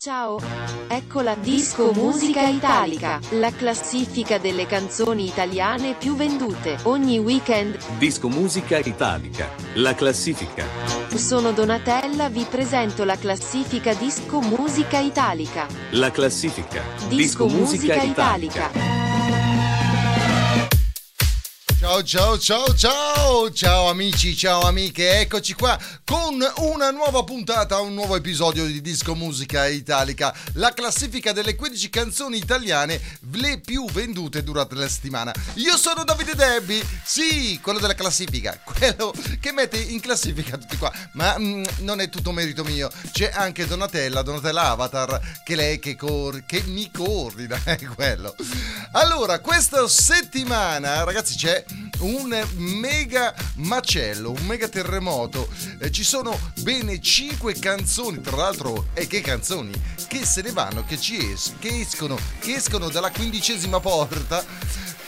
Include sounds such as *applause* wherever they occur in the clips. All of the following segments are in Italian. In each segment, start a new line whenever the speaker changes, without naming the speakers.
Ciao! Ecco la Disco Musica Italica, la classifica delle canzoni italiane più vendute ogni weekend.
Disco Musica Italica, la classifica.
Sono Donatella, vi presento la classifica Disco Musica Italica.
La classifica.
Disco, Musica, Italica.
Ciao ciao ciao ciao. Ciao amici, ciao amiche, eccoci qua con una nuova puntata, un nuovo episodio di Disco Musica Italica, la classifica delle 15 canzoni italiane le più vendute durante la settimana. Io sono Davide Debbi, sì, quello della classifica, *laughs* quello che mette in classifica tutti qua, ma mm, non è tutto merito mio, c'è anche Donatella, Donatella Avatar, che lei che, cor- che mi coordina, *laughs* è quello. Allora, questa settimana, ragazzi, c'è un mega macello, un mega terremoto. Eh, ci sono bene 5 canzoni, tra l'altro, e che canzoni, che se ne vanno, che ci es- che escono, che escono dalla quindicesima porta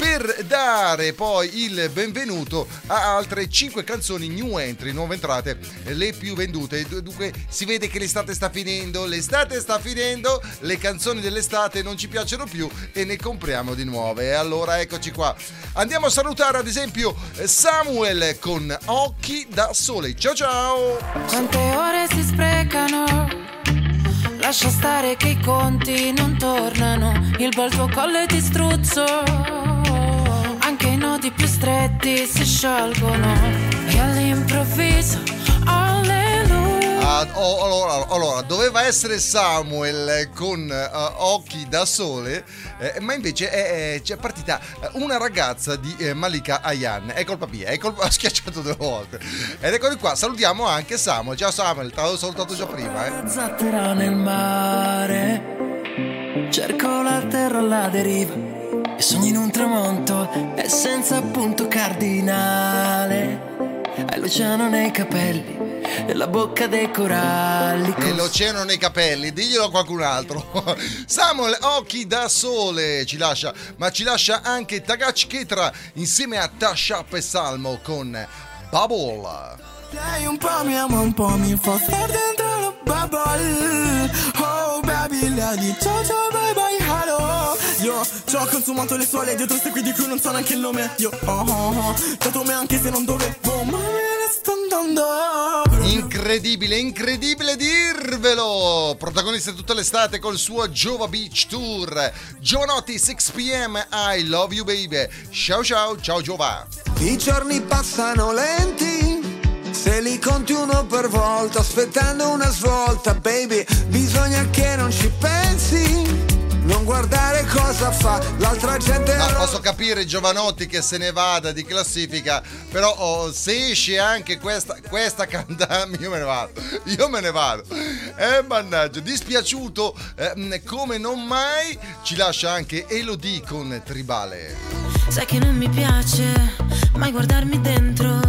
per dare poi il benvenuto a altre 5 canzoni new entry, nuove entrate, le più vendute. Dunque si vede che l'estate sta finendo, l'estate sta finendo, le canzoni dell'estate non ci piacciono più e ne compriamo di nuove. E allora eccoci qua. Andiamo a salutare ad esempio Samuel con Occhi da Sole. Ciao ciao!
Quante ore si sprecano? Lascia stare che i conti non tornano. Il bel tuo collo è di struzzo. Anche i nodi più stretti si sciolgono. E all'improvviso, alleluia.
Oh, allora, allora, doveva essere Samuel con eh, occhi da sole, eh, ma invece è, è- c'è partita eh, una ragazza di eh, Malika Ayan. È colpa mia, è colpa, *laughs* ha schiacciato due volte. Ed eccoli qua, salutiamo anche Samuel. Ciao Samuel, ti avevo salutato già prima. Eh.
zattera nel mare Cerco la terra alla deriva E sogno in un tramonto E senza punto cardinale Hai l'oceano nei capelli E la bocca dei coralli
E l'oceano nei capelli, diglielo a qualcun altro. *laughs* Samuel Occhi da sole ci lascia, ma ci lascia anche Tagach Ketra insieme a Tasha e Salmo con Bubble.
Lei un po' mi ama, un po' mi fa dentro la bubble Oh baby, lei di ciao ciao bye bye Io ci ho consumato le sole dietro queste qui di cui non so neanche il nome Io oh oh oh, dato me anche se non dovevo Ma me ne sto andando
Incredibile, incredibile dirvelo! Protagonista tutta l'estate col suo Giova Beach Tour. Giovanotti 6pm, I love you baby. Ciao ciao, ciao Giova.
I giorni passano lenti, se li conti uno per volta, aspettando una svolta, baby, bisogna che non ci pensi, non guardare cosa fa l'altra gente.
Ah, posso capire Giovanotti che se ne vada di classifica, però oh, se esce anche questa, questa cantante, io me ne vado, io me ne vado. Eh mannaggia, dispiaciuto eh, come non mai, ci lascia anche Elodie con Tribale.
Sai che non mi piace mai guardarmi dentro.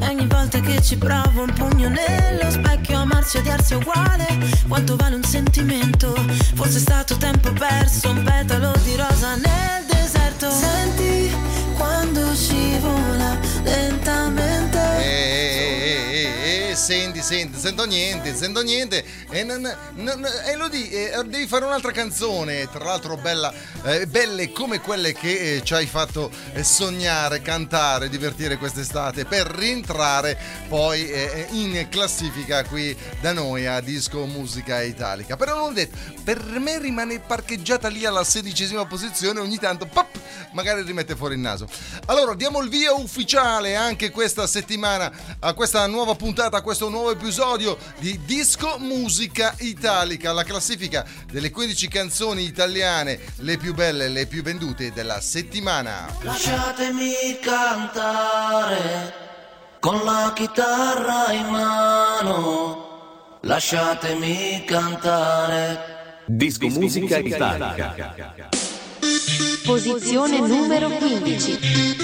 E ogni volta che ci provo un pugno nello specchio, amarsi e odiarsi è uguale. Quanto vale un sentimento? Forse è stato tempo perso, un petalo di rosa nel
e, senti, sento niente, sento niente. E non, non, Elodie, eh, devi fare un'altra canzone, tra l'altro bella, eh, belle come quelle che eh, ci hai fatto eh, sognare, cantare, divertire quest'estate per rientrare poi eh, in classifica qui da noi a Disco Musica Italica. Però non ho detto, per me rimane parcheggiata lì alla sedicesima posizione, ogni tanto pop, magari rimette fuori il naso. Allora, diamo il via ufficiale anche questa settimana a questa nuova puntata, a questo nuovo episodio di Disco Musica Italica, la classifica delle 15 canzoni italiane, le più belle, le più vendute della settimana.
Lasciatemi cantare con la chitarra in mano. Lasciatemi cantare.
Disco Musica Italica.
Posizione numero 15.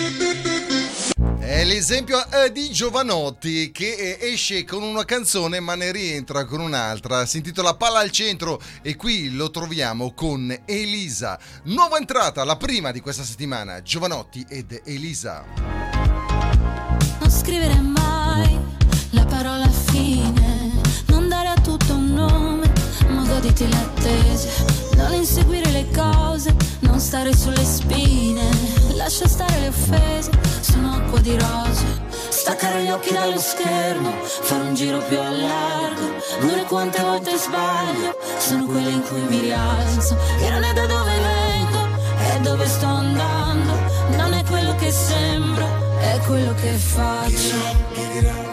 È l'esempio eh, di Giovanotti che eh, esce con una canzone ma ne rientra con un'altra. Si intitola Palla al centro e qui lo troviamo con Elisa. Nuova entrata, la prima di questa settimana. Giovanotti ed Elisa.
Non scrivere mai la parola fine, non dare a tutto un nome, di goditi le attese, non inseguire le cose, non stare sulle spine, lascia stare le offese, sono acqua di rose. Staccare gli occhi dallo schermo, fare un giro più a largo, due quante volte sbaglio, sono quelle in cui mi rialzo, che non è da dove vengo, è dove sto andando, non è quello che sembro, è quello che faccio.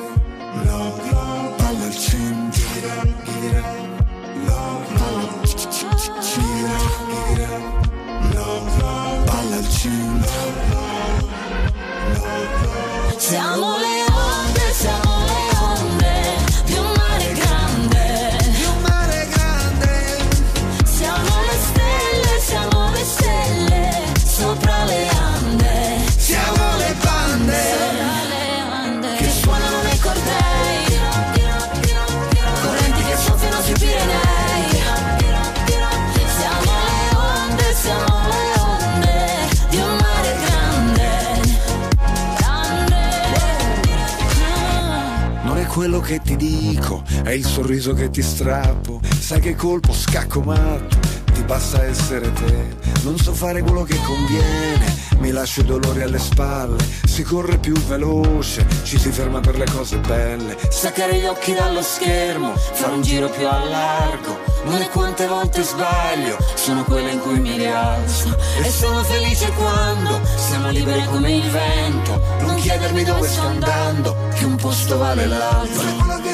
Dico, è il sorriso che ti strappo. Sai che colpo scacco matto, ti basta essere te. Non so fare quello che conviene, mi lascio i dolori alle spalle. Si corre più veloce, ci si ferma per le cose belle.
Staccare gli occhi dallo schermo, fare un giro più a largo. Non è quante volte sbaglio, sono quelle in cui mi rialzo. E sono felice quando siamo liberi come il vento. Non chiedermi dove sto andando, che un posto vale l'altro.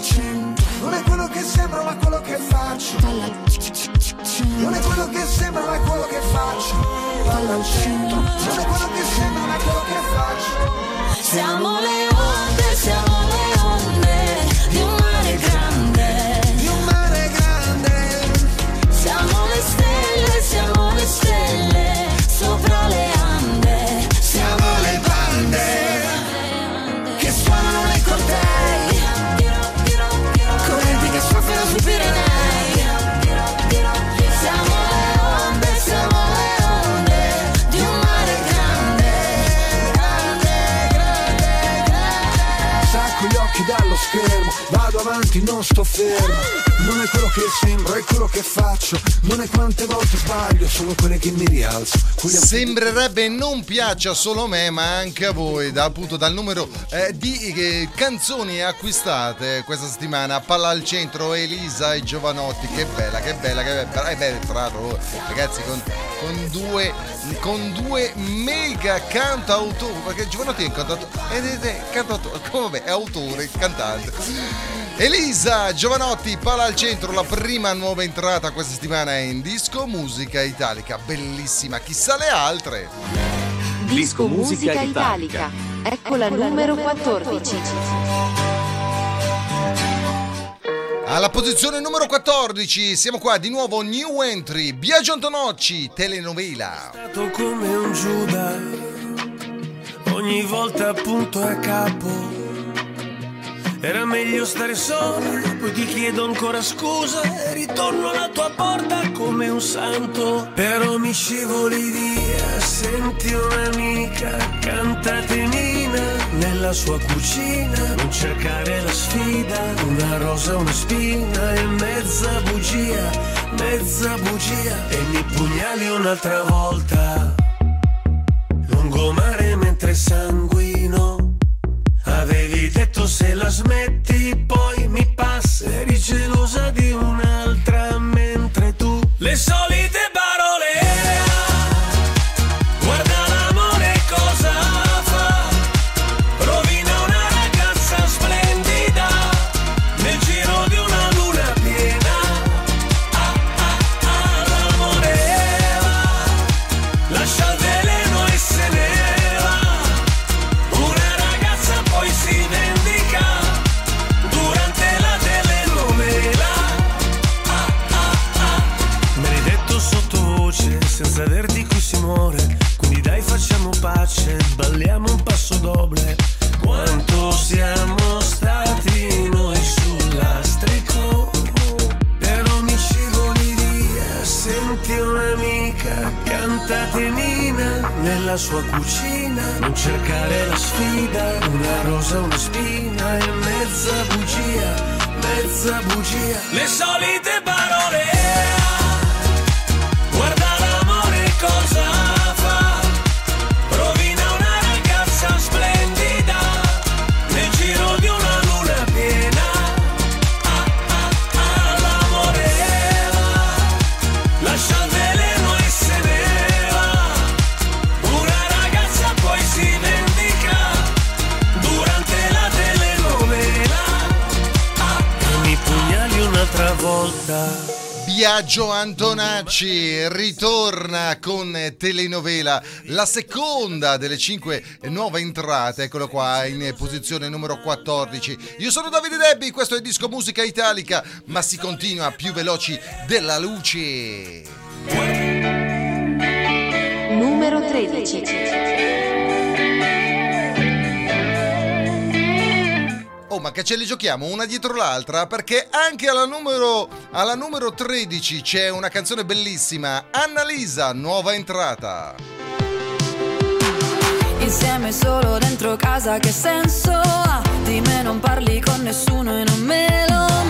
100% Non è quello che sembro ma quello che faccio. Palla Non è quello che sembro ma quello che faccio. Palla al centro Non è quello che sembro ma quello che faccio.
Siamo le onde, siamo
sto fermo Non è quello che sembra, è quello che faccio Non è quante volte sbaglio Sono quelle che mi rialzo
Sembrerebbe non piaccia solo me, ma anche a voi, da, appunto dal numero eh, di eh, canzoni acquistate questa settimana. Palla al centro, Elisa e Giovanotti. Che bella, che bella, che bella. Eh beh, tra l'altro, ragazzi, con, con due, con due mega cantautori, perché Giovanotti è un cantautore, ed è, è cantautore, vabbè, è autore, cantante. Elisa Giovanotti, palla al centro, la prima nuova entrata questa settimana è in disco musica italica, bellissima, chissà le altre.
Disco Musica Italica. Ecco la numero 14.
Alla posizione numero 14 siamo qua di nuovo new entry, Biagio Antonocci, telenovela.
stato come un Giuda, ogni volta punto a capo. Era meglio stare solo, poi ti chiedo ancora scusa e ritorno alla tua porta come un santo. Però mi scivoli via, senti un'amica, cantatenina nella sua cucina. Non cercare la sfida, una rosa, una spina e mezza bugia, mezza bugia. E mi pugnali un'altra volta lungomare mentre sanguino. Avevi detto se la smetti poi mi passa. Gelosa di un'altra mentre tu le solite cercare la sfida, una rosa, una spina e mezza bugia,
mezza bugia.
Le solite
Biagio Antonacci ritorna con telenovela, la seconda delle cinque nuove entrate, eccolo qua in posizione numero 14. Io sono Davide Debbi, questo è Disco Musica Italica, ma si continua più veloci della luce.
Numero 13.
Oh, ma che ce li giochiamo una dietro l'altra? Perché anche alla numero, alla numero 13 c'è una canzone bellissima, Annalisa, nuova entrata.
Insieme solo dentro casa che senso ha? Di me non parli con nessuno e non me lo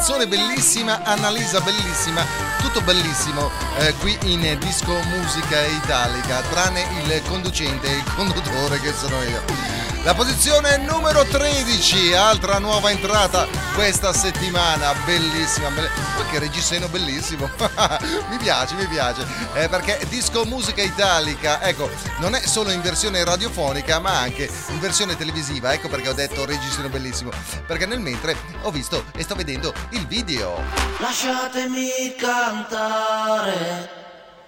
canzone bellissima, Annalisa bellissima, tutto bellissimo eh, qui in Disco Musica Italica, tranne il conducente, il conduttore che sono io. La posizione numero 13, altra nuova entrata questa settimana, bellissima, belle- poi che reggiseno bellissimo, *laughs* mi piace, mi piace, eh, perché Disco Musica Italica, ecco, non è solo in versione radiofonica ma anche in versione televisiva, ecco perché ho detto reggiseno bellissimo, perché nel mentre ho visto e sto vedendo il video.
Lasciatemi cantare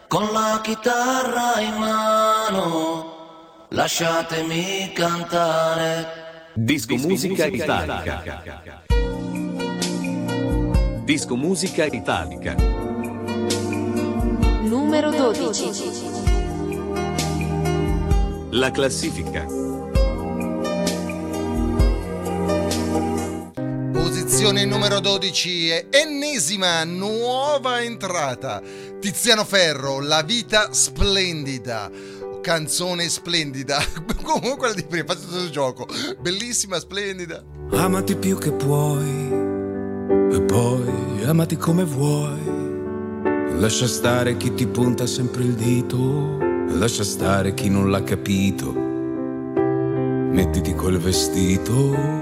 con la chitarra in mano. Lasciatemi cantare.
Disco Musica Italica. Disco Musica Italica.
Numero 12.
La classifica.
Posizione numero 12, è ennesima nuova entrata. Tiziano Ferro, La vita splendida. Canzone splendida. *laughs* Comunque quella di prima, faccio tutto gioco. Bellissima,
Amati più che puoi e poi amati come vuoi.
Lascia stare chi ti punta sempre il dito, lascia stare chi non l'ha capito. Mettiti quel vestito,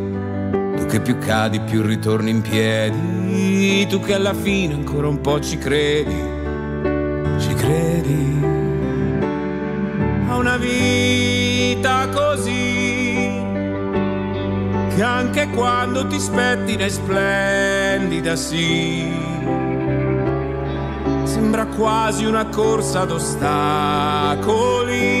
Che più cadi più ritorni in piedi, tu che alla fine ancora un po' ci credi, ci credi. A una vita così, che anche quando ti spettina è splendida, sì sembra quasi una corsa ad ostacoli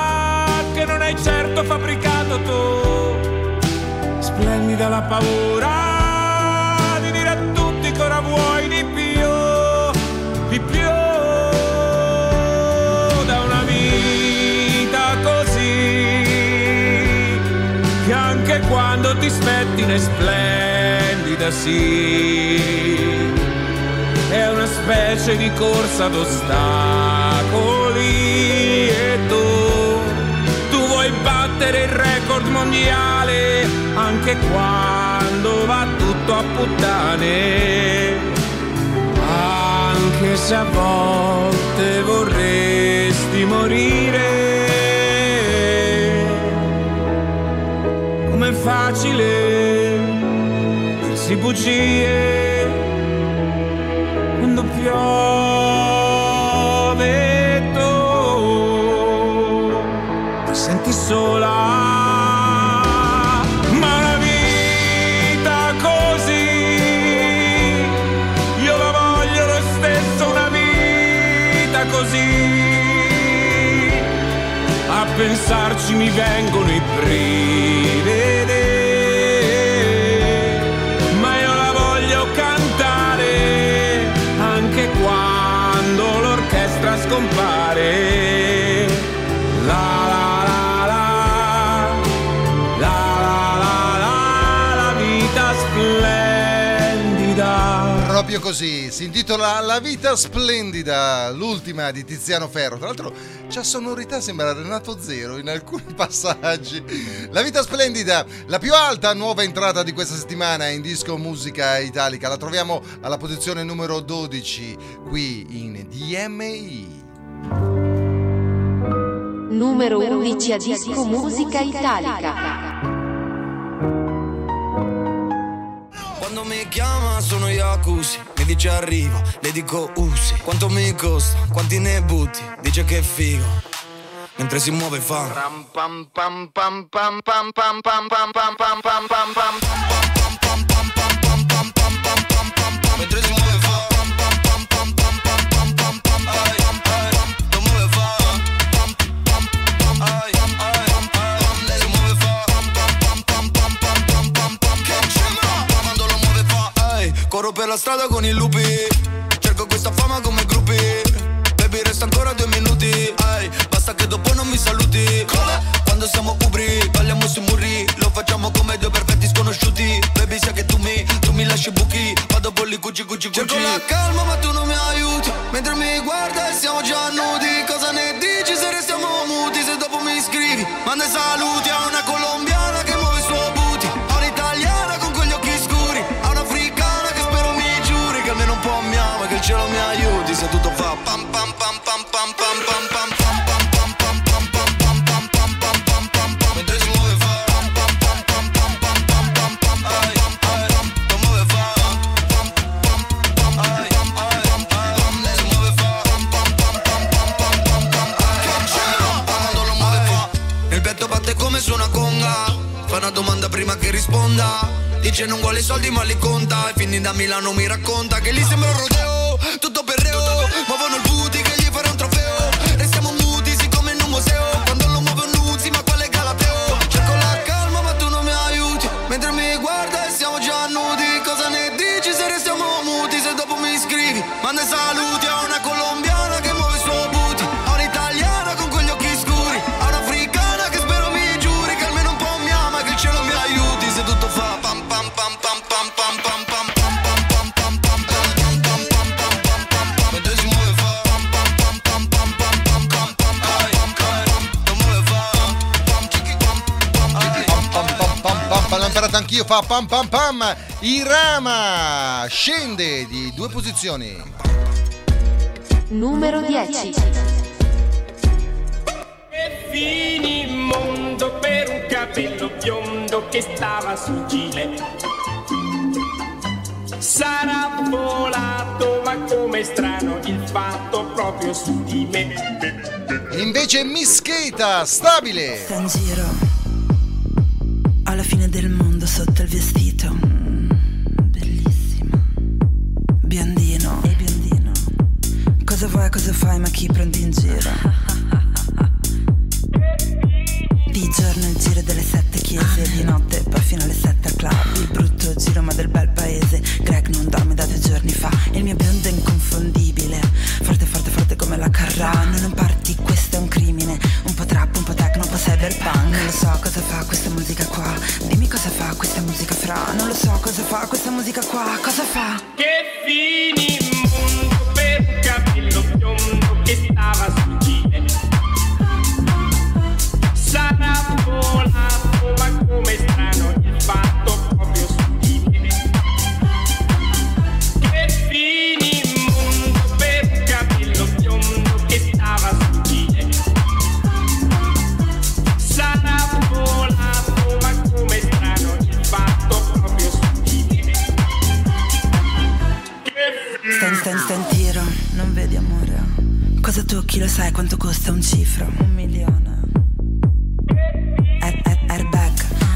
che non hai certo fabbricato tu. Splendida la paura di dire a tutti che ora vuoi di più, di più. Da una vita così che anche quando ti spetti ne splendida sì è una specie di corsa ad battere il record mondiale anche quando va tutto a puttane, anche se a volte vorresti morire. Com'è facile dirsi bugie quando piove sola ma la vita così io la voglio lo stesso una vita così a pensarci mi vengono i brividi ma io la voglio cantare anche quando l'orchestra scompare.
Proprio così, si intitola La vita splendida, l'ultima di Tiziano Ferro. Tra l'altro c'ha sonorità, sembra Renato Zero in alcuni *laughs* passaggi. La vita splendida, la più alta nuova entrata di questa settimana in disco musica italica. La troviamo alla posizione numero 12 qui in DMI.
Numero 11 a disco musica italica.
Sono Yakusi, mi dice arrivo, le dico usi. Quanto mi costa, quanti ne butti, dice che è figo. Mentre si muove fa ram pam pam pam pam pam pam pam pam pam pam pam pam pam Mentre si muove fa pam corro per la strada con i lupi. Cerco questa fama come gruppi. Baby resta ancora due minuti. Ai basta che dopo non mi saluti. Quando siamo ubri balliamo sui muri. Lo facciamo come due perfetti sconosciuti. Baby sai che tu mi tu mi lasci buchi. Vado con li cuci cuci cuci cerco la calma ma tu non mi aiuti. Mentre mi guarda e siamo già nudi. Cosa ne Dice non vuole soldi ma li conta. E quindi da Milano mi racconta Che lì sembra un rodeo, fa pam pam pam.
Irama scende di due posizioni.
Numero 10.
E fini in mondo per un capello biondo che stava sul gile. Sarà volato, ma come strano il fatto proprio su di me.
Invece Mischeta, stabile.
Sta in giro alla fine del mondo sotto il vestito. Mm, Bellissima. Biondino. Ehi biondino. Cosa vuoi, cosa fai, ma chi prendi in giro? Giorno il giro delle sette chiese, di notte poi fino alle sette al club. Il brutto giro ma del bel paese. Greg non dorme da due giorni fa. Il mio biondo è inconfondibile. Forte, forte, forte come la Carrano. Non parti, questo è un crimine. Un po' trap, un po' techno, un po' cyberpunk. Non lo so cosa fa questa musica qua. Dimmi cosa fa questa musica fra. Non lo so cosa fa questa musica qua. Cosa fa?
Che fini in mondo per capello biondo che stava
Tocchi lo sai quanto costa un cifro? Un milione. Air- air- airbag,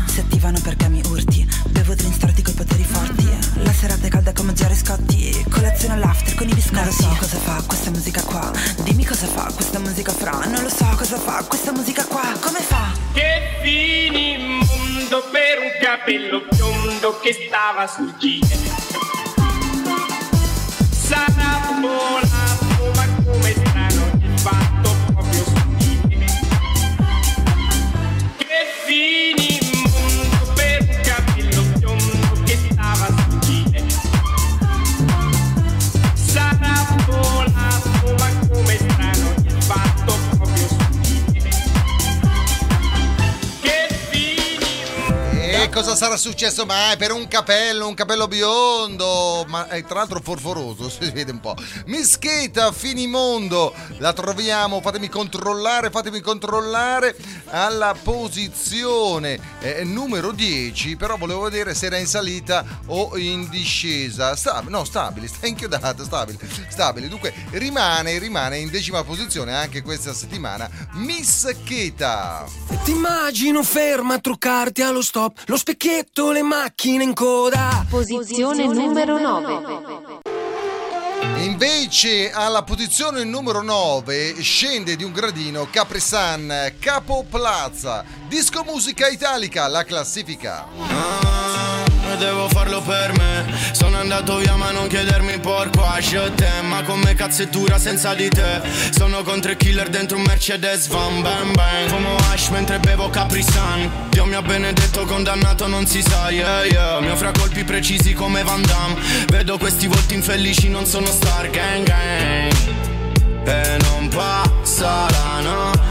si attivano perché mi urti. Bevo drink storti coi poteri forti. La serata è calda come Jerry Scotti. Colazione all'after con i biscotti. Non lo so cosa fa questa musica qua. Dimmi cosa fa questa musica fra. Non lo so cosa fa questa musica qua. Come fa?
Che fini in mondo per un capello biondo che stava sul gile. Sarà volato,
cosa sarà successo mai per un capello, un capello biondo, ma è tra l'altro forforoso, *laughs* si vede un po'. Mischeta, finimondo, la troviamo, fatemi controllare, fatemi controllare, alla posizione eh, numero 10, però volevo vedere se era in salita o in discesa. Stabile, no, stabile, sta inchiodata, stabile, stabile. Dunque rimane, rimane in decima posizione anche questa settimana. Mischeta.
Ti immagino ferma a truccarti allo stop, lo specchietto, le macchine in coda.
Posizione numero 9.
Invece alla posizione numero 9 scende di un gradino Caprisan Capo Plaza Disco Musica Italica, la classifica.
E devo farlo per me. Sono andato via ma non chiedermi porco. Je te Ma come cazzettura senza di te. Sono con tre killer dentro un Mercedes van bang bang. Fumo hash mentre bevo Capri Sun Dio mi ha benedetto condannato non si sa yeah yeah. Mio fra colpi precisi come Van Damme. Vedo questi volti infelici non sono star gang gang. E non passa la notte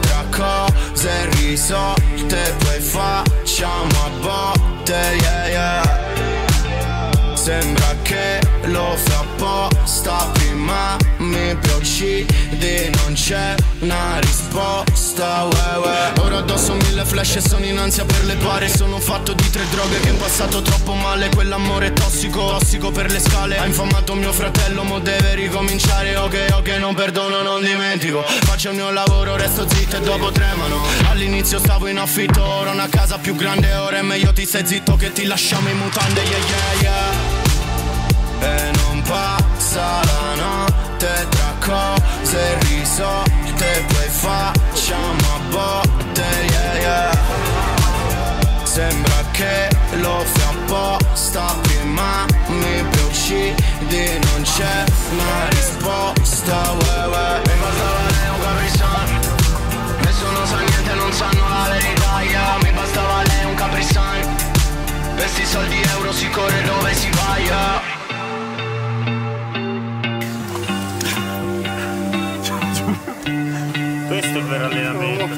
tra cose e risolte Poi facciamo a botte, yeah yeah. Sembra che lo fa apposta Prima mi uccidi, non c'è una risposta uè, uè. Ora addosso mille flash e sono in ansia per le pare. Sono fatto di tre droghe che in passato troppo male. Quell'amore tossico, tossico per le scale. Ha infamato mio fratello, mo deve ricominciare. Ok, ok, non perdono, non dimentico. Faccio il mio lavoro, resto zitto e dopo tremano. All'inizio stavo in affitto, ora una casa più grande Ora è meglio ti stai zitto che ti lasciamo in mutande Yeah, yeah, yeah E non passa la notte tra cose e risolte Poi facciamo a botte, yeah, yeah Sembra che lo fai apposta Prima mi uccidi Non c'è una risposta uè, uè. Mi bastava lei un caprisan Nessuno sa niente, non sanno la verità yeah. Mi bastava lei un caprisan Per sti soldi euro si corre dove si va yeah.
Questo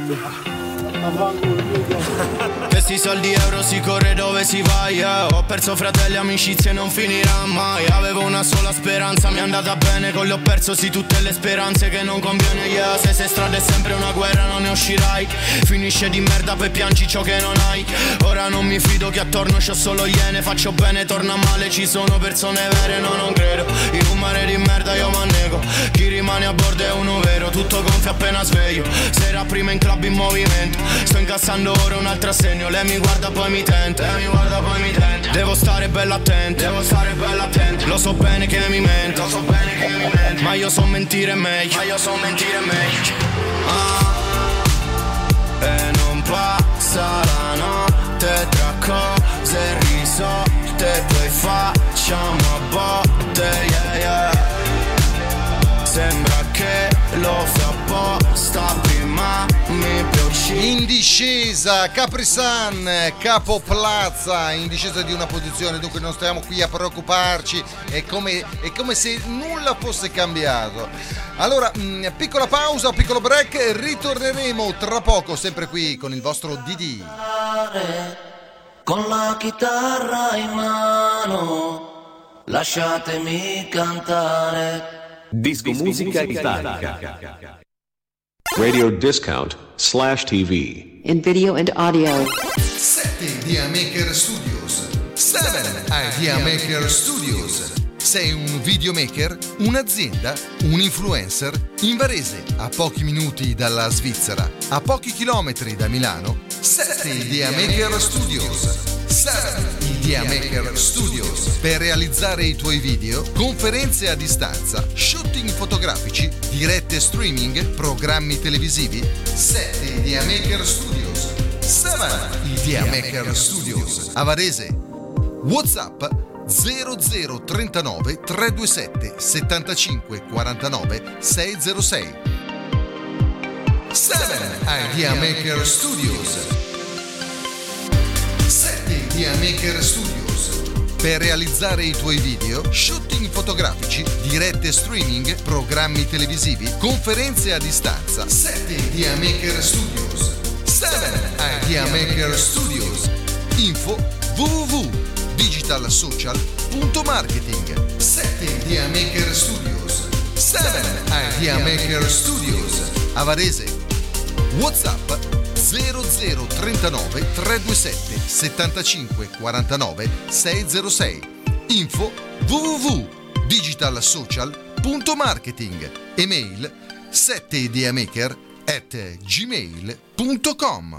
Questi soldi euro si corre dove si va yeah. Ho perso fratelli, amicizie non finirà mai. Avevo una sola speranza, mi è andata bene Con ho perso sì tutte le speranze che non conviene yeah. Se sei strada è sempre una guerra non ne uscirai. Finisce di merda poi piangi ciò che non hai. Ora non mi fido che attorno c'ho solo iene. Faccio bene, torna male, ci sono persone vere No non credo, in un mare di merda io m'annego. Chi rimane a bordo è uno vero Tutto gonfio appena sveglio. Sera prima in club in movimento. Sto incassando ora un altro assegno Lei mi guarda poi mi tenta Lei mi guarda poi mi tenta Devo stare bella attento. Devo stare bella attento. Lo so bene che mi mente. Lo so bene che mi mente. Ma io so mentire meglio. Ma io so mentire meglio. Ah E non passa la notte tra cose e risolte Poi facciamo a botte yeah, yeah. Sembra che lo fai apposta Prima mi
In discesa, Caprisan, Capo Plaza, in discesa di una posizione, dunque non stiamo qui a preoccuparci, è come, è come se nulla fosse cambiato. Allora, mh, piccola pausa, piccolo break, ritorneremo tra poco, sempre qui con il vostro Didi.
Con la chitarra in mano, lasciatemi cantare.
Disco Musica Italica.
Radio discount slash TV.
In video and audio.
7 Idea Maker Studios. 7 Idea Maker Studios. Sei un videomaker, un'azienda, un influencer? In Varese, a pochi minuti dalla Svizzera, a pochi chilometri da Milano, 7 Idea Maker Studios. 7 Idea Maker Studios. Per realizzare i tuoi video, conferenze a distanza, shooting fotografici, dirette streaming, programmi televisivi, 7 Idea Maker Studios. 7 Idea Maker Studios. A Varese, WhatsApp 0039 327 75 49 606 7 Idea Maker Studios. 7 Idea Maker Studios. Per realizzare i tuoi video, shooting fotografici, dirette streaming, programmi televisivi, conferenze a distanza. 7 Idea Maker Studios. 7 Idea Maker Studios. Info www.digitalsocial.marketing 7 Idea Maker Studios. 7 Idea Maker Studios. A Varese Whatsapp 0039 327 75 49 606 Info www.digitalsocial.marketing Email 7ideamaker at gmail.com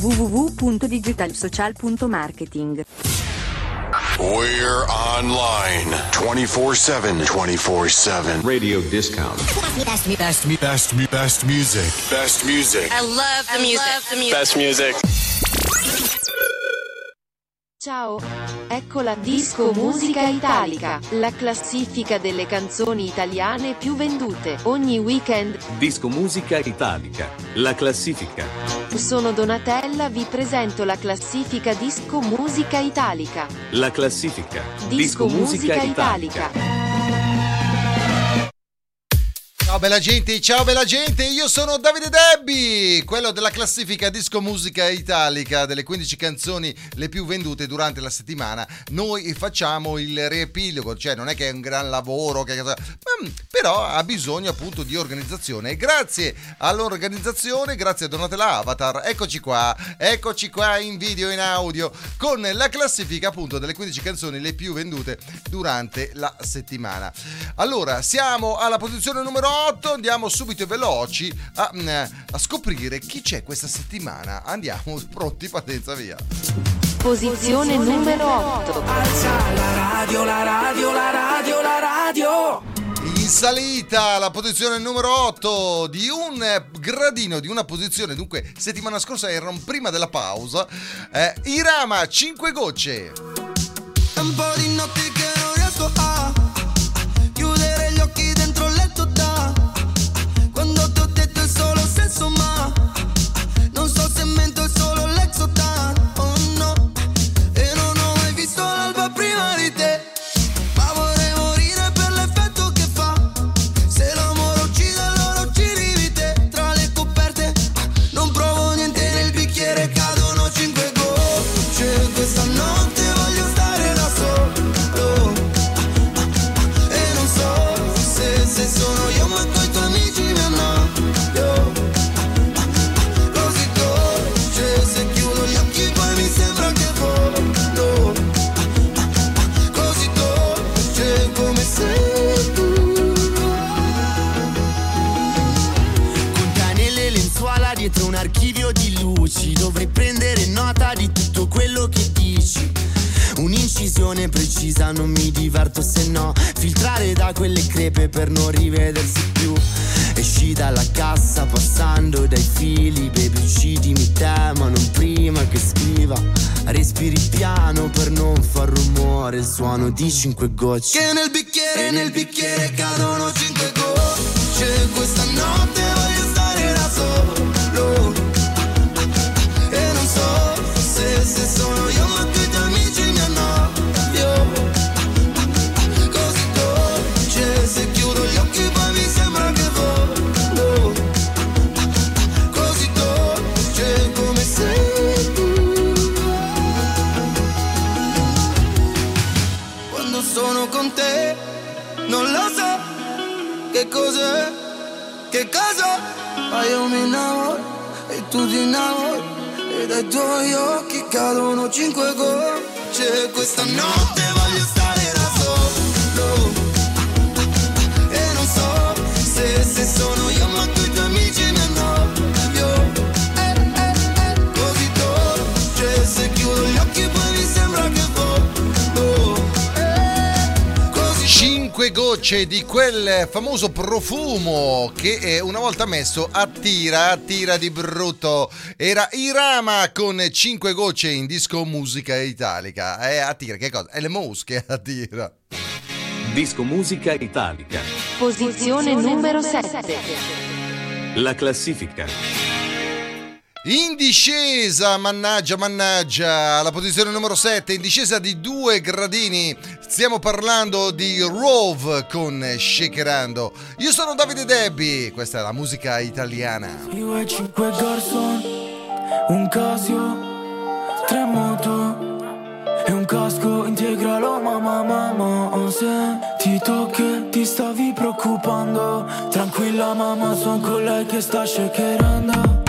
www.digitalsocial.marketing
We're online 24 7. 24 7.
Radio discount.
Best, me, best, me, best, me, best music. Best music.
I love the music.
Best music.
Ciao, ecco la Disco Musica Italica, la classifica delle canzoni italiane più vendute ogni weekend.
Disco Musica Italica. La classifica.
Sono Donatella, vi presento la classifica Disco Musica Italica.
La classifica.
Disco Musica Italica.
Ciao bella gente, ciao bella gente, io sono Davide Debbi, quello della classifica disco musica italica delle 15 canzoni le più vendute durante la settimana. Noi facciamo il riepilogo, cioè non è che è un gran lavoro, che- ma, però ha bisogno appunto di organizzazione. E grazie all'organizzazione, grazie a Donatella Avatar, eccoci qua, eccoci qua in video e in audio con la classifica appunto delle 15 canzoni le più vendute durante la settimana. Allora, siamo alla posizione numero 8, andiamo subito e veloci a, mm, a scoprire chi c'è questa settimana. Andiamo *laughs* pronti, partenza via.
Posizione numero 8.
La radio, la radio, la radio, la radio.
In salita alla posizione numero 8 di un gradino, di una posizione, dunque settimana scorsa erano prima della pausa, eh, Irama 5 gocce.
Un'incisione precisa non mi diverto se no. Filtrare da quelle crepe per non rivedersi più. Esci dalla cassa passando dai fili Baby uccidimi te ma non prima che scriva. Respiri piano per non far rumore Il suono di cinque gocce.
Che nel bicchiere, nel bicchiere cadono cinque gocce. Questa notte voglio stare da solo innamori E dai tuoi occhi cadono cinque gocce. Questa notte
5 gocce di quel famoso profumo che eh, una volta messo attira, attira di brutto. Era Irama con 5 gocce in disco musica italica. Eh, attira, che cosa? È le mosche *laughs* attira.
Disco Musica Italica.
Posizione numero 7.
La classifica.
In discesa, mannaggia, mannaggia, alla posizione numero 7, in discesa di due gradini, stiamo parlando di Rove con Shakerando. Io sono Davide Debbi, questa è la musica italiana.
Io e cinque garçon, un Casio, tre moto e un casco integralo mamma mamma oh, Se ti tocchi ti stavi preoccupando Tranquilla mamma son con lei che sta Shakerando,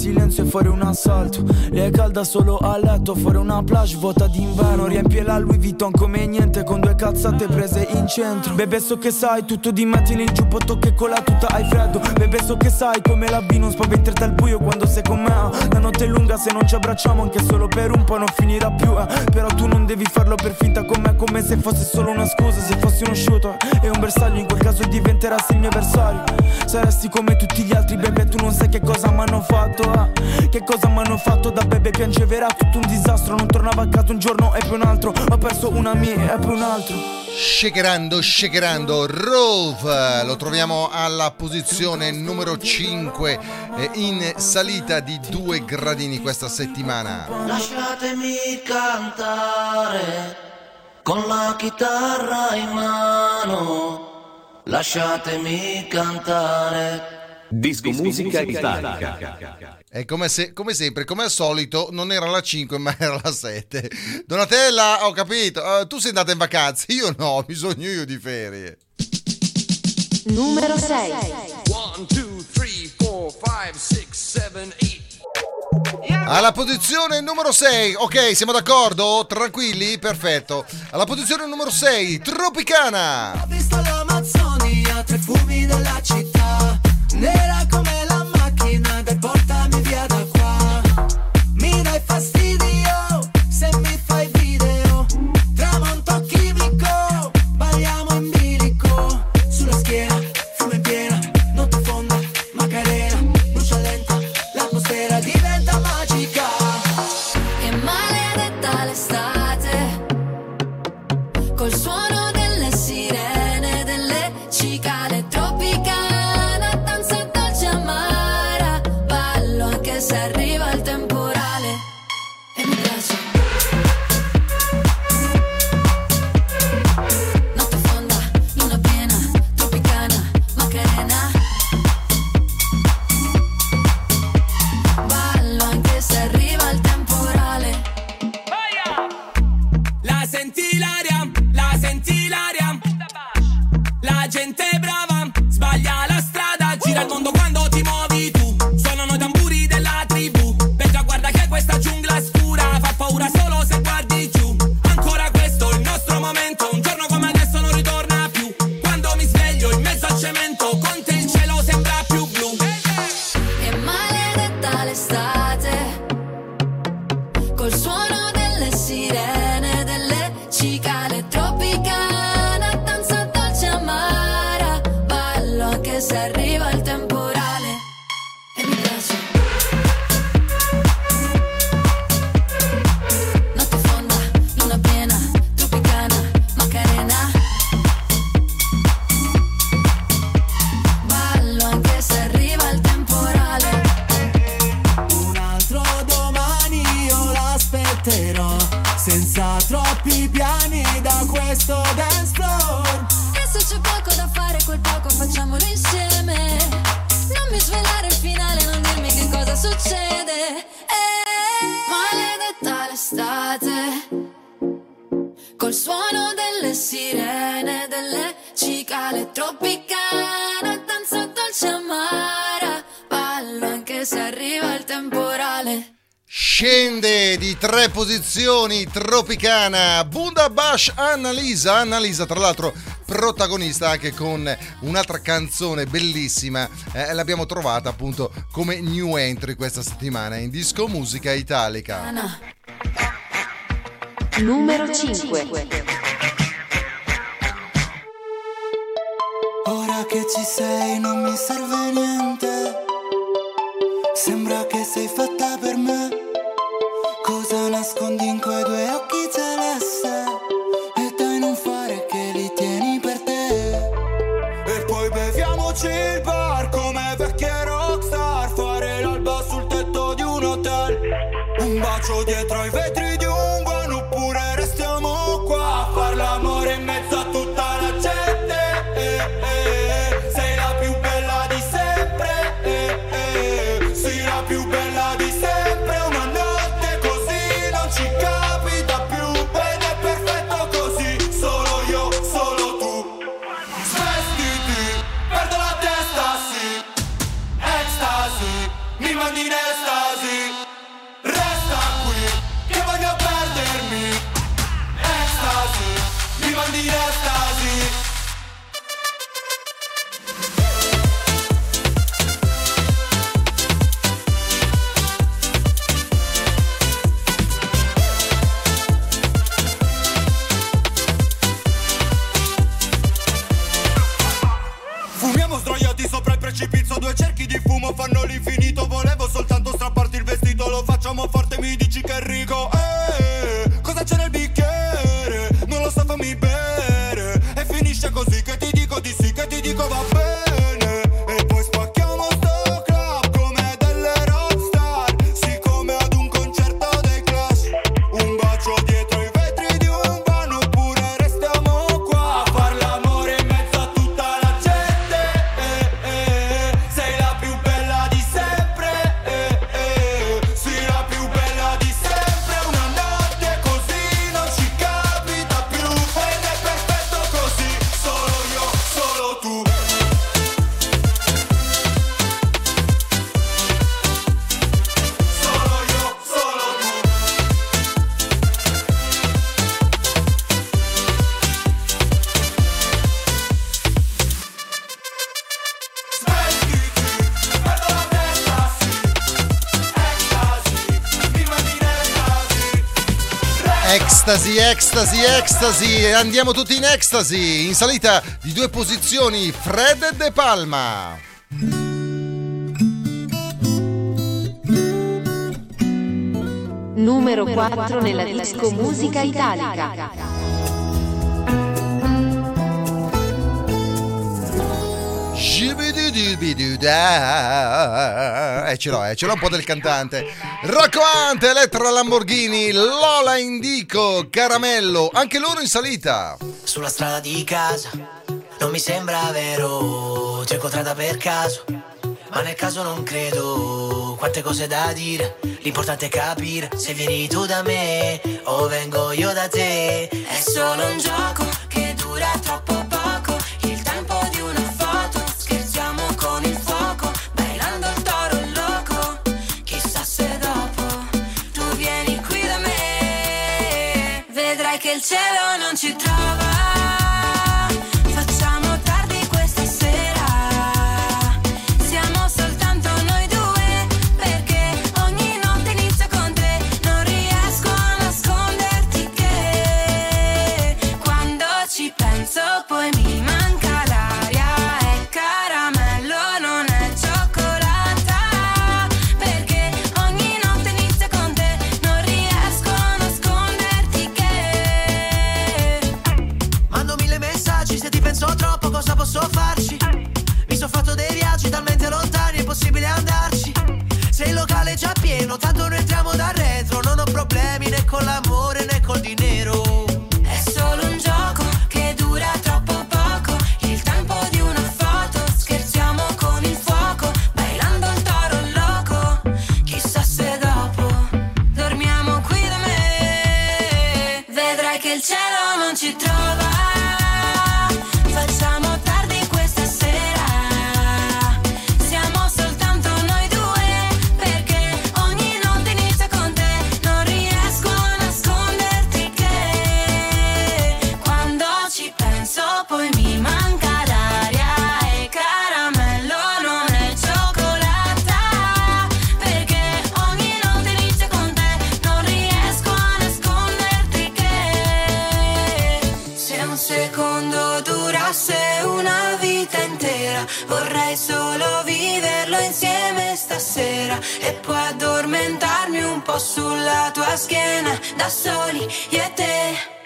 silenzio e fuori un assalto. Lei è calda solo a letto Fuori una plage vuota d'inverno. Riempie la Louis Vuitton come niente Con due cazzate prese in centro. Bebe so che sai tutto di me Tieni il giubbotto che con la tuta hai freddo. Bebe so che sai come la B Non spaventerti al buio quando sei con me. La notte è lunga se non ci abbracciamo Anche solo per un po' non finirà più eh. Però tu non devi farlo per finta con me Come se fosse solo una scusa. Se fossi uno shooter e un bersaglio In quel caso diventerassi il mio avversario. Saresti come tutti gli altri bebe Tu non sai che cosa mi hanno fatto eh. Che cosa mi hanno fatto da bebe piangeva Era tutto un disastro Non tornavo a casa un giorno e poi un altro Ho perso una mia e poi un altro
Shakerando, shakerando, Rove lo troviamo alla posizione numero 5 eh, in salita di due gradini questa settimana.
Lasciatemi cantare con la chitarra in mano. Lasciatemi cantare.
Disco Musica Italica.
E come, se- come sempre, come al solito, non era la 5 ma era la 7. Donatella, ho capito, eh, tu sei andata in vacanza, io no, ho bisogno io di ferie.
Numero 6.
1, 2, 3, 4, 5, 6, 7, 8.
Alla posizione numero 6, ok, siamo d'accordo? Tranquilli? Perfetto. Alla posizione numero 6, Tropicana.
Ho visto l'Amazzonia, tre fumi della città, nera come la portami via
Ballo anche se arriva
grande di tre posizioni tropicana Bundabash Annalisa. Annalisa tra l'altro protagonista anche con un'altra canzone bellissima eh, l'abbiamo trovata appunto come new entry questa settimana in disco musica italica.
Numero 5
ora che ci sei non mi serve niente. Sembra che sei fatta per me. Cosa nascondi in quei due occhi celeste? Ecstasy, ecstasy,
andiamo tutti in ecstasy. In salita di due posizioni, Fred De Palma.
Numero 4 nella disco musica italica.
E eh, ce l'ho, eh, ce l'ho un po' del cantante. Rocco Ante, Elettra Lamborghini, Lola Indico, Caramello, anche loro in salita.
Sulla strada di casa, non mi sembra vero, c'è contrada per caso. Ma nel caso non credo, quante cose da dire, l'importante è capire se vieni tu da me o vengo io da te. È solo un gioco sera. Vorrei solo viverlo insieme stasera e poi addormentarmi un po' sulla tua schiena da soli io e te.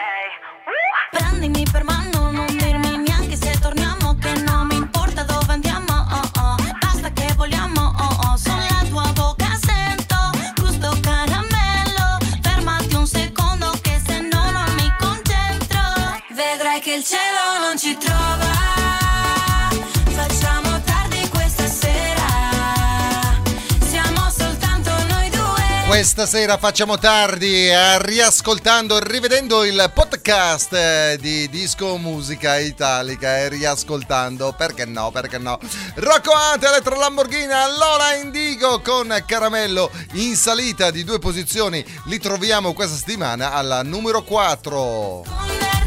Questa sera
facciamo tardi, eh, riascoltando rivedendo il podcast eh, di Disco Musica Italica e riascoltando, perché no, perché no. Rocco Ante, Eletro Lamborghini, Lola Indigo con Caramello in salita di due posizioni. Li troviamo questa settimana alla numero 4.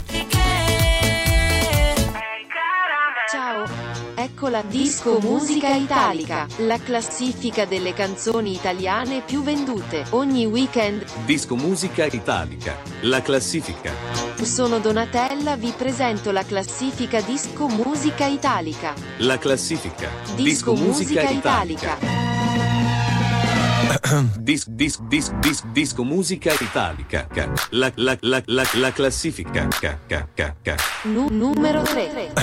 Ecco la Disco Musica Italica, la classifica delle canzoni italiane più vendute ogni weekend.
Disco Musica Italica. La classifica.
Sono Donatella, vi presento la classifica Disco Musica Italica.
La classifica.
Disco Musica Italica. *clears throat*
Dis, dis, dis, dis, disco Musica Italica. Ca. La, la, la, la, la classifica. Ca, ca, ca, ca.
Nu- numero 3.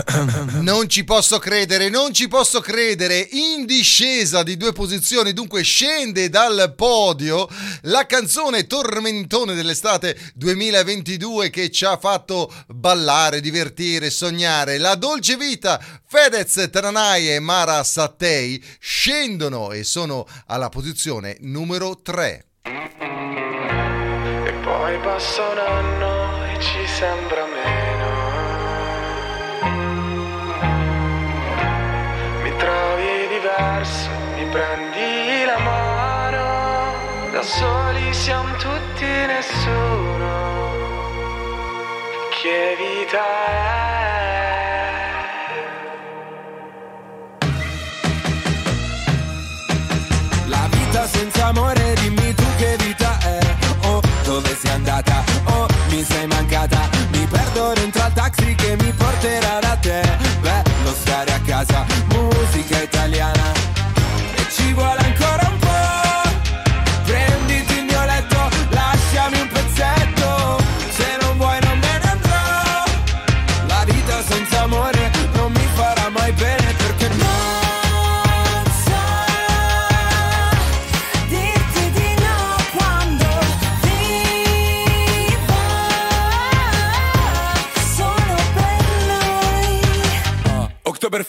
*clears throat*
Non ci posso credere, non ci posso credere. In discesa di due posizioni, dunque scende dal podio la canzone tormentone dell'estate 2022 che ci ha fatto ballare, divertire, sognare. La dolce vita, Fedez Tananai e Mara Sattei scendono e sono alla posizione numero 3.
E poi passa un anno e ci sembra meno. Mi trovi diverso, mi prendi la mano. Da soli siamo tutti nessuno. Che vita è?
Taxi che mi porterà da te. Bello stare a casa, musica italiana.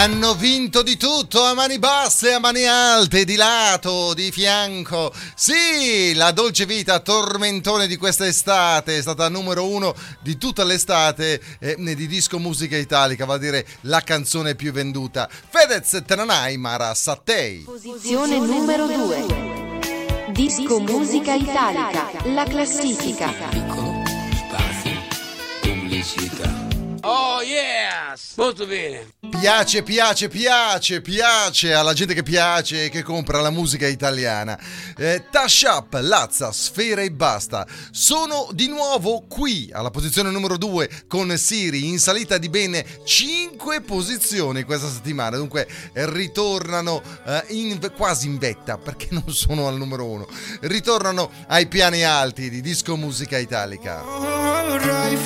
Hanno vinto di tutto a mani basse, a mani alte, di lato, di fianco. Sì, la dolce vita tormentone di questa estate è stata numero uno di tutta l'estate eh, di disco musica italica, va a dire la canzone più venduta. Fedez Tananai Mara Sattei.
Posizione numero 2. Disco Musica Italica, la classifica.
spazio, pubblici felicità.
Oh yes! Molto bene.
Piace, piace, piace, piace alla gente che piace e che compra la musica italiana. Eh, Tash Up, Lazza, Sfera e Basta. Sono di nuovo qui alla posizione numero 2 con Siri in salita di ben 5 posizioni questa settimana. Dunque ritornano eh, in- quasi in vetta perché *laughs* non sono al numero 1. Ritornano ai piani alti di disco musica italica.
Vorrei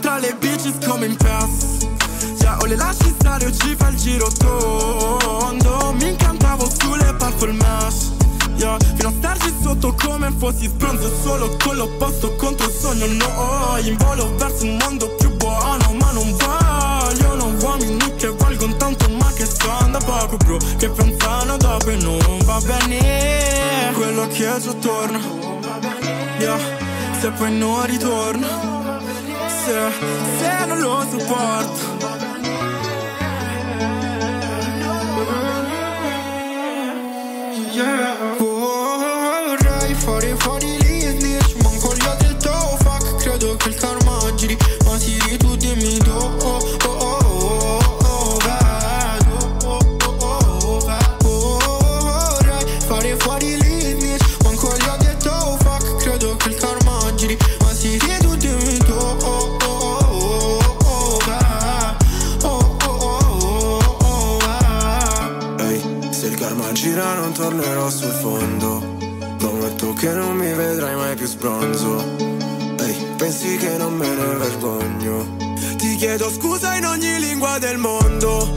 tra le bitches come in pass Yeah, o le lasci stare o ci fa il giro tondo. Mi incantavo sulle purple mesh. Yeah, fino a starci sotto come fossi spronzo Solo con l'opposto contro il sogno No, in volo verso un mondo più buono Ma non vogliono uomini che valgono tanto Ma che stanno da poco bro Che pensano dopo e non va bene. Quello che già torna Yeah, se poi non ritorna se, se non lo sopporto Yeah.
Non tornerò sul fondo. Prometto che non mi vedrai mai più sbronzo. Ehi, pensi che non me ne vergogno? Ti chiedo scusa in ogni lingua del mondo.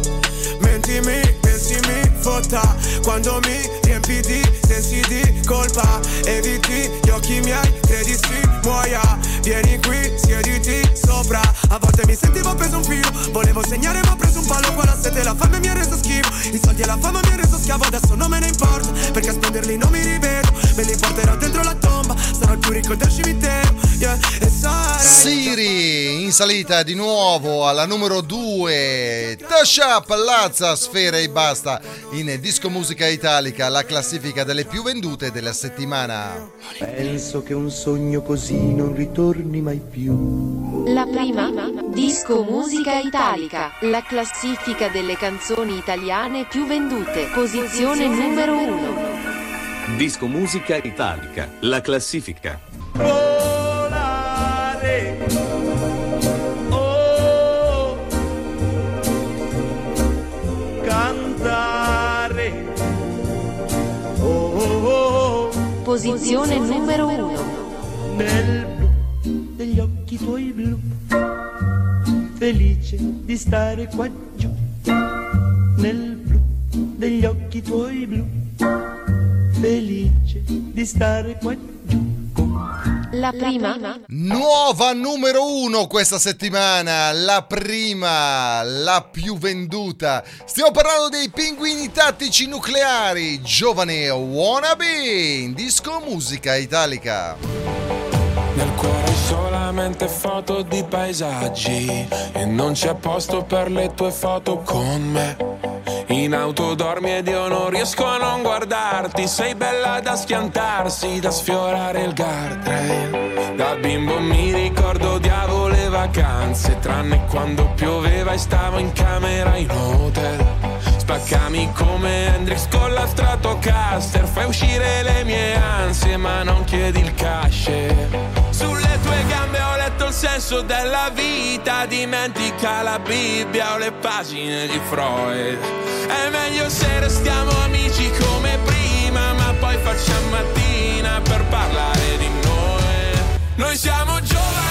Mentimi, pensi mi fotta. Quando mi riempi di sensi di colpa Eviti gli occhi miei, credi si muoia. Vieni qui, siediti sopra A volte mi sentivo appeso a un filo. Volevo segnare ma ho preso un palo. Qua la sete e la fame mi ha reso schifo. I soldi e la fama mi ha reso schiavo. Adesso non me ne importa Perché a spenderli non mi rivedo. Me li porterò dentro la tomba Sarò il più ricco del cimitero. Yeah. E sarai
Siri in salita di nuovo alla numero 2 Tasha Pallazza Sfera e basta in disco musica italica la classifica delle più vendute della settimana.
Penso che un sogno così non ritorni mai più.
La prima, Disco Musica Italica, la classifica delle canzoni italiane più vendute, posizione numero 1.
Disco musica italica, la classifica.
volare. Oh, cantare. Oh, oh, oh,
Posizione numero 1.
nel blu degli occhi tuoi blu. Felice di stare qua giù. Nel blu degli occhi tuoi blu. Felice di stare qua giù.
La prima,
Nuova numero 1 questa settimana, la prima, la più venduta. Stiamo parlando dei pinguini tattici nucleari, giovane wannabe, in disco musica italica.
Nel cuore solamente foto di paesaggi. E non c'è posto per le tue foto con me. In auto dormi ed io non riesco a non guardarti. Sei bella da schiantarsi, da sfiorare il guardrail. Da bimbo mi ricordo odiavo le vacanze Tranne quando pioveva e stavo in camera in hotel. Spaccami come Hendrix con la Stratocaster Fai uscire le mie ansie ma non chiedi il cash il senso della vita Dimentica la Bibbia o le pagine di Freud. È meglio se restiamo amici come prima Ma poi facciamo mattina per parlare di noi. Noi siamo giovani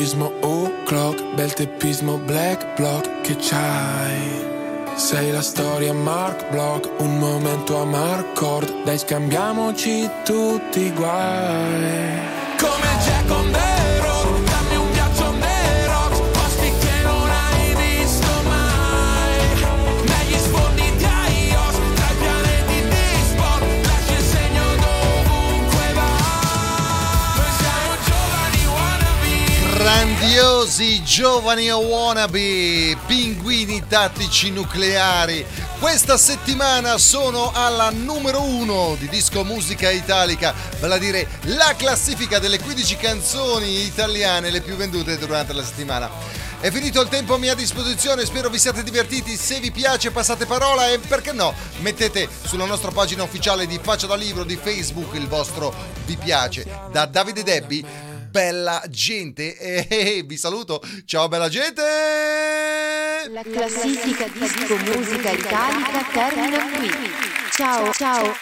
tempismo o'clock Bel teppismo black block Che c'hai sei la storia Mark Block, un momento a Marcord, dai scambiamoci tutti i guai. Come Jack on the
Grandiosi giovani wannabe, pinguini tattici nucleari. Questa settimana sono alla numero uno di disco musica italica, vale a dire la classifica delle 15 canzoni italiane le più vendute durante la settimana. È finito il tempo a mia disposizione, spero vi siate divertiti, se vi piace passate parola e perché no, mettete sulla nostra pagina ufficiale di Faccia da Libro di Facebook il vostro vi piace. Da Davide Debbi, bella gente, e vi saluto, ciao bella gente!
La classifica disco musica italica termina qui. Ciao ciao.